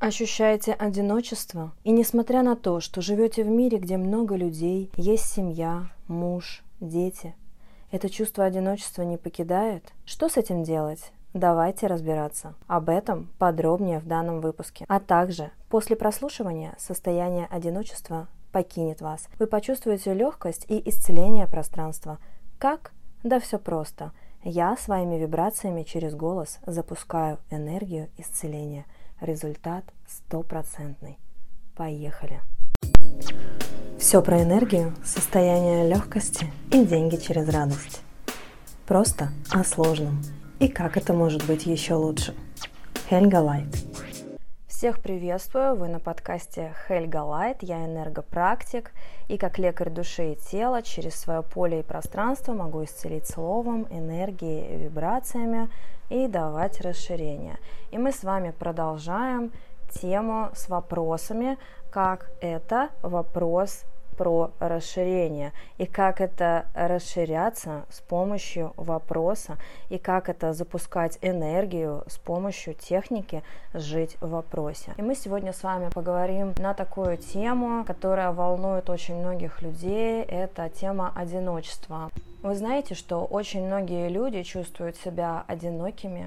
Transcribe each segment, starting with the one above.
Ощущаете одиночество? И несмотря на то, что живете в мире, где много людей, есть семья, муж, дети, это чувство одиночества не покидает? Что с этим делать? Давайте разбираться. Об этом подробнее в данном выпуске. А также после прослушивания состояние одиночества покинет вас. Вы почувствуете легкость и исцеление пространства. Как? Да все просто. Я своими вибрациями через голос запускаю энергию исцеления – Результат стопроцентный. Поехали! Все про энергию, состояние легкости и деньги через радость. Просто о сложном. И как это может быть еще лучше. Хельга Лайт. Всех приветствую, вы на подкасте Хельга Лайт, я энергопрактик, и как лекарь души и тела через свое поле и пространство могу исцелить словом, энергией, вибрациями и давать расширение. И мы с вами продолжаем тему с вопросами, как это вопрос про расширение и как это расширяться с помощью вопроса и как это запускать энергию с помощью техники жить в вопросе. И мы сегодня с вами поговорим на такую тему, которая волнует очень многих людей. Это тема одиночества. Вы знаете, что очень многие люди чувствуют себя одинокими,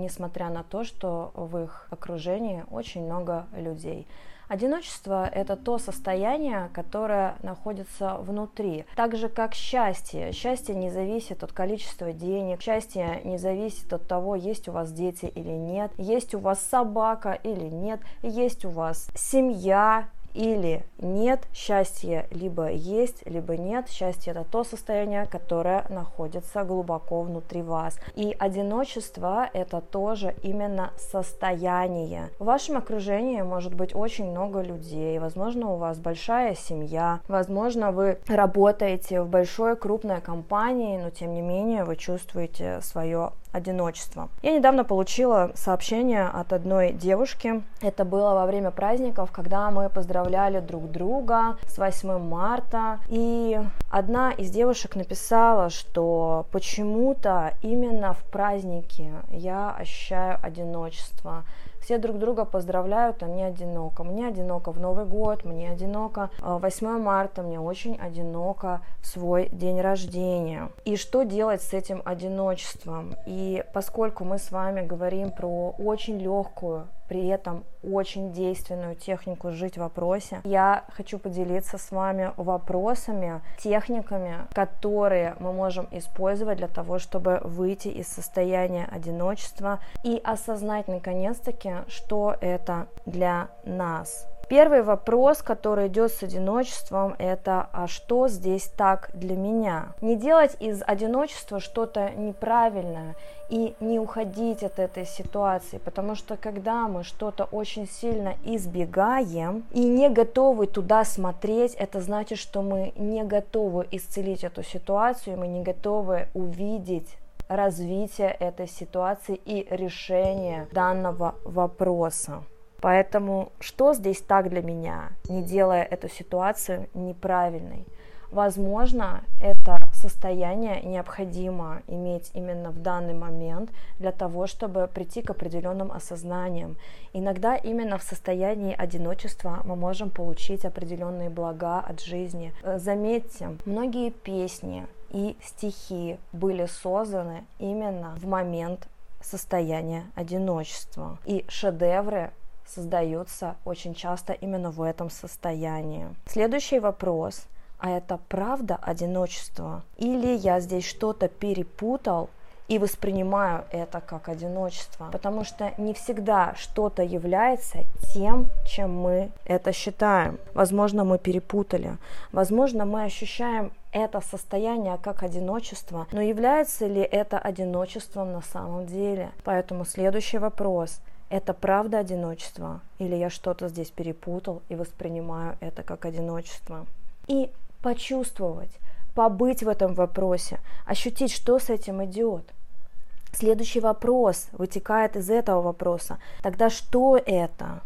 несмотря на то, что в их окружении очень много людей. Одиночество – это то состояние, которое находится внутри. Так же, как счастье. Счастье не зависит от количества денег, счастье не зависит от того, есть у вас дети или нет, есть у вас собака или нет, есть у вас семья или нет, счастье либо есть, либо нет. Счастье это то состояние, которое находится глубоко внутри вас. И одиночество это тоже именно состояние. В вашем окружении может быть очень много людей, возможно, у вас большая семья, возможно, вы работаете в большой крупной компании, но тем не менее вы чувствуете свое одиночество. Я недавно получила сообщение от одной девушки. Это было во время праздников, когда мы поздравляли друг друга с 8 марта. И одна из девушек написала, что почему-то именно в празднике я ощущаю одиночество все друг друга поздравляют, а мне одиноко. Мне одиноко в Новый год, мне одиноко 8 э, марта, мне очень одиноко в свой день рождения. И что делать с этим одиночеством? И поскольку мы с вами говорим про очень легкую при этом очень действенную технику «Жить в вопросе». Я хочу поделиться с вами вопросами, техниками, которые мы можем использовать для того, чтобы выйти из состояния одиночества и осознать наконец-таки, что это для нас. Первый вопрос, который идет с одиночеством, это «а что здесь так для меня?» Не делать из одиночества что-то неправильное и не уходить от этой ситуации, потому что когда мы что-то очень сильно избегаем и не готовы туда смотреть, это значит, что мы не готовы исцелить эту ситуацию, мы не готовы увидеть развитие этой ситуации и решение данного вопроса. Поэтому что здесь так для меня, не делая эту ситуацию неправильной? Возможно, это состояние необходимо иметь именно в данный момент для того, чтобы прийти к определенным осознаниям. Иногда именно в состоянии одиночества мы можем получить определенные блага от жизни. Э, заметьте, многие песни и стихи были созданы именно в момент состояния одиночества. И шедевры создаются очень часто именно в этом состоянии. Следующий вопрос. А это правда одиночество? Или я здесь что-то перепутал и воспринимаю это как одиночество, потому что не всегда что-то является тем, чем мы это считаем. Возможно, мы перепутали, возможно, мы ощущаем это состояние как одиночество, но является ли это одиночеством на самом деле? Поэтому следующий вопрос это правда одиночество, или я что-то здесь перепутал и воспринимаю это как одиночество. И почувствовать, побыть в этом вопросе, ощутить, что с этим идет. Следующий вопрос вытекает из этого вопроса. Тогда что это?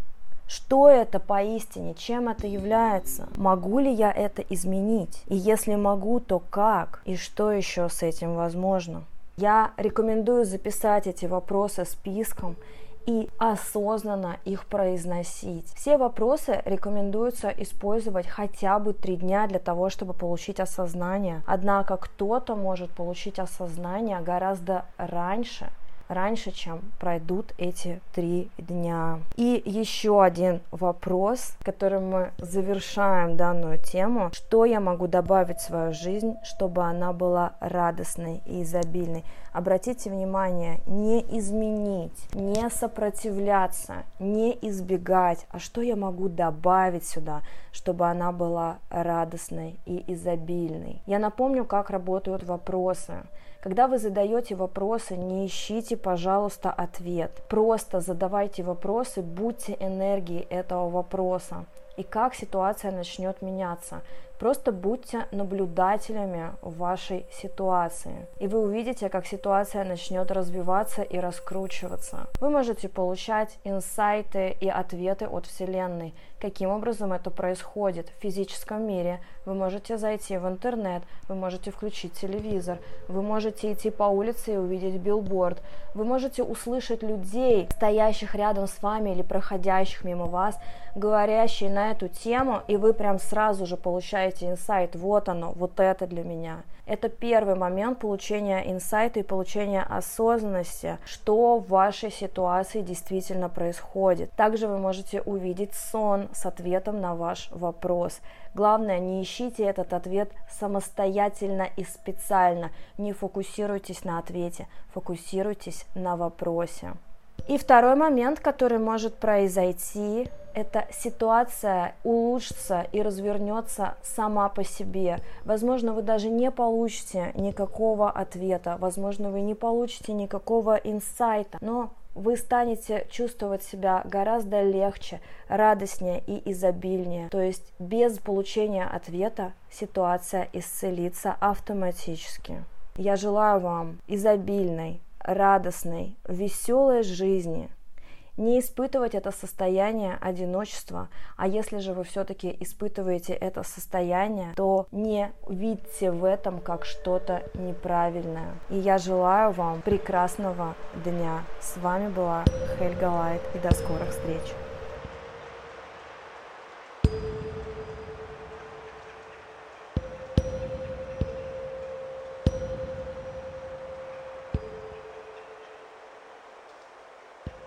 Что это поистине? Чем это является? Могу ли я это изменить? И если могу, то как? И что еще с этим возможно? Я рекомендую записать эти вопросы списком и осознанно их произносить. Все вопросы рекомендуется использовать хотя бы три дня для того, чтобы получить осознание. Однако кто-то может получить осознание гораздо раньше, раньше, чем пройдут эти три дня. И еще один вопрос, которым мы завершаем данную тему. Что я могу добавить в свою жизнь, чтобы она была радостной и изобильной? Обратите внимание, не изменить, не сопротивляться, не избегать, а что я могу добавить сюда, чтобы она была радостной и изобильной. Я напомню, как работают вопросы. Когда вы задаете вопросы, не ищите, пожалуйста, ответ. Просто задавайте вопросы, будьте энергией этого вопроса. И как ситуация начнет меняться. Просто будьте наблюдателями вашей ситуации, и вы увидите, как ситуация начнет развиваться и раскручиваться. Вы можете получать инсайты и ответы от Вселенной. Каким образом это происходит в физическом мире? Вы можете зайти в интернет, вы можете включить телевизор, вы можете идти по улице и увидеть билборд, вы можете услышать людей, стоящих рядом с вами или проходящих мимо вас, говорящие на эту тему, и вы прям сразу же получаете инсайт, вот оно, вот это для меня. Это первый момент получения инсайта и получения осознанности, что в вашей ситуации действительно происходит. Также вы можете увидеть сон с ответом на ваш вопрос. Главное, не ищите этот ответ самостоятельно и специально. Не фокусируйтесь на ответе, фокусируйтесь на вопросе. И второй момент, который может произойти, эта ситуация улучшится и развернется сама по себе. Возможно, вы даже не получите никакого ответа, возможно, вы не получите никакого инсайта, но вы станете чувствовать себя гораздо легче, радостнее и изобильнее. То есть без получения ответа ситуация исцелится автоматически. Я желаю вам изобильной, радостной, веселой жизни, не испытывать это состояние одиночества, а если же вы все-таки испытываете это состояние, то не видите в этом как что-то неправильное. И я желаю вам прекрасного дня. С вами была Хельга Лайт и до скорых встреч.